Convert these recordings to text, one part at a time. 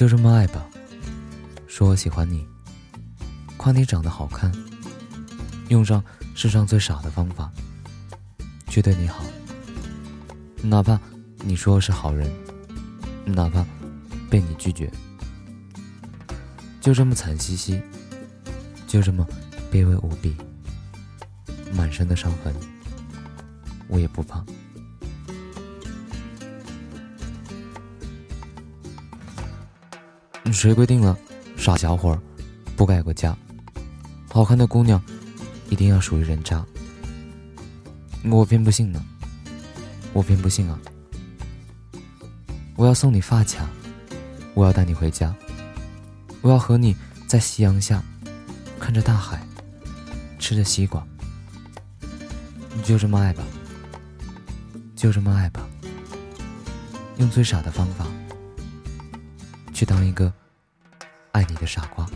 就这么爱吧。说我喜欢你，夸你长得好看，用上世上最傻的方法，去对你好。哪怕你说我是好人，哪怕被你拒绝，就这么惨兮兮，就这么卑微无比，满身的伤痕，我也不怕。谁规定了，傻小伙儿不改过嫁？好看的姑娘一定要属于人渣？我偏不信呢，我偏不信啊！我要送你发卡，我要带你回家，我要和你在夕阳下看着大海，吃着西瓜，就这么爱吧，就这么爱吧，用最傻的方法去当一个。爱你的傻瓜。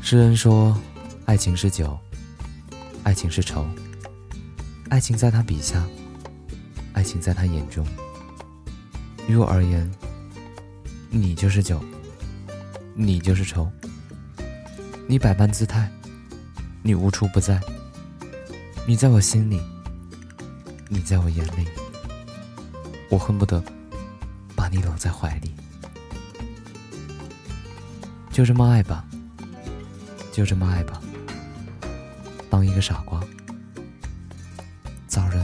诗人说：“爱情是酒，爱情是愁，爱情在他笔下，爱情在他眼中。于我而言，你就是酒，你就是愁。你百般姿态，你无处不在。你在我心里，你在我眼里，我恨不得把你搂在怀里。”就这么爱吧就这么爱吧当一个傻瓜早日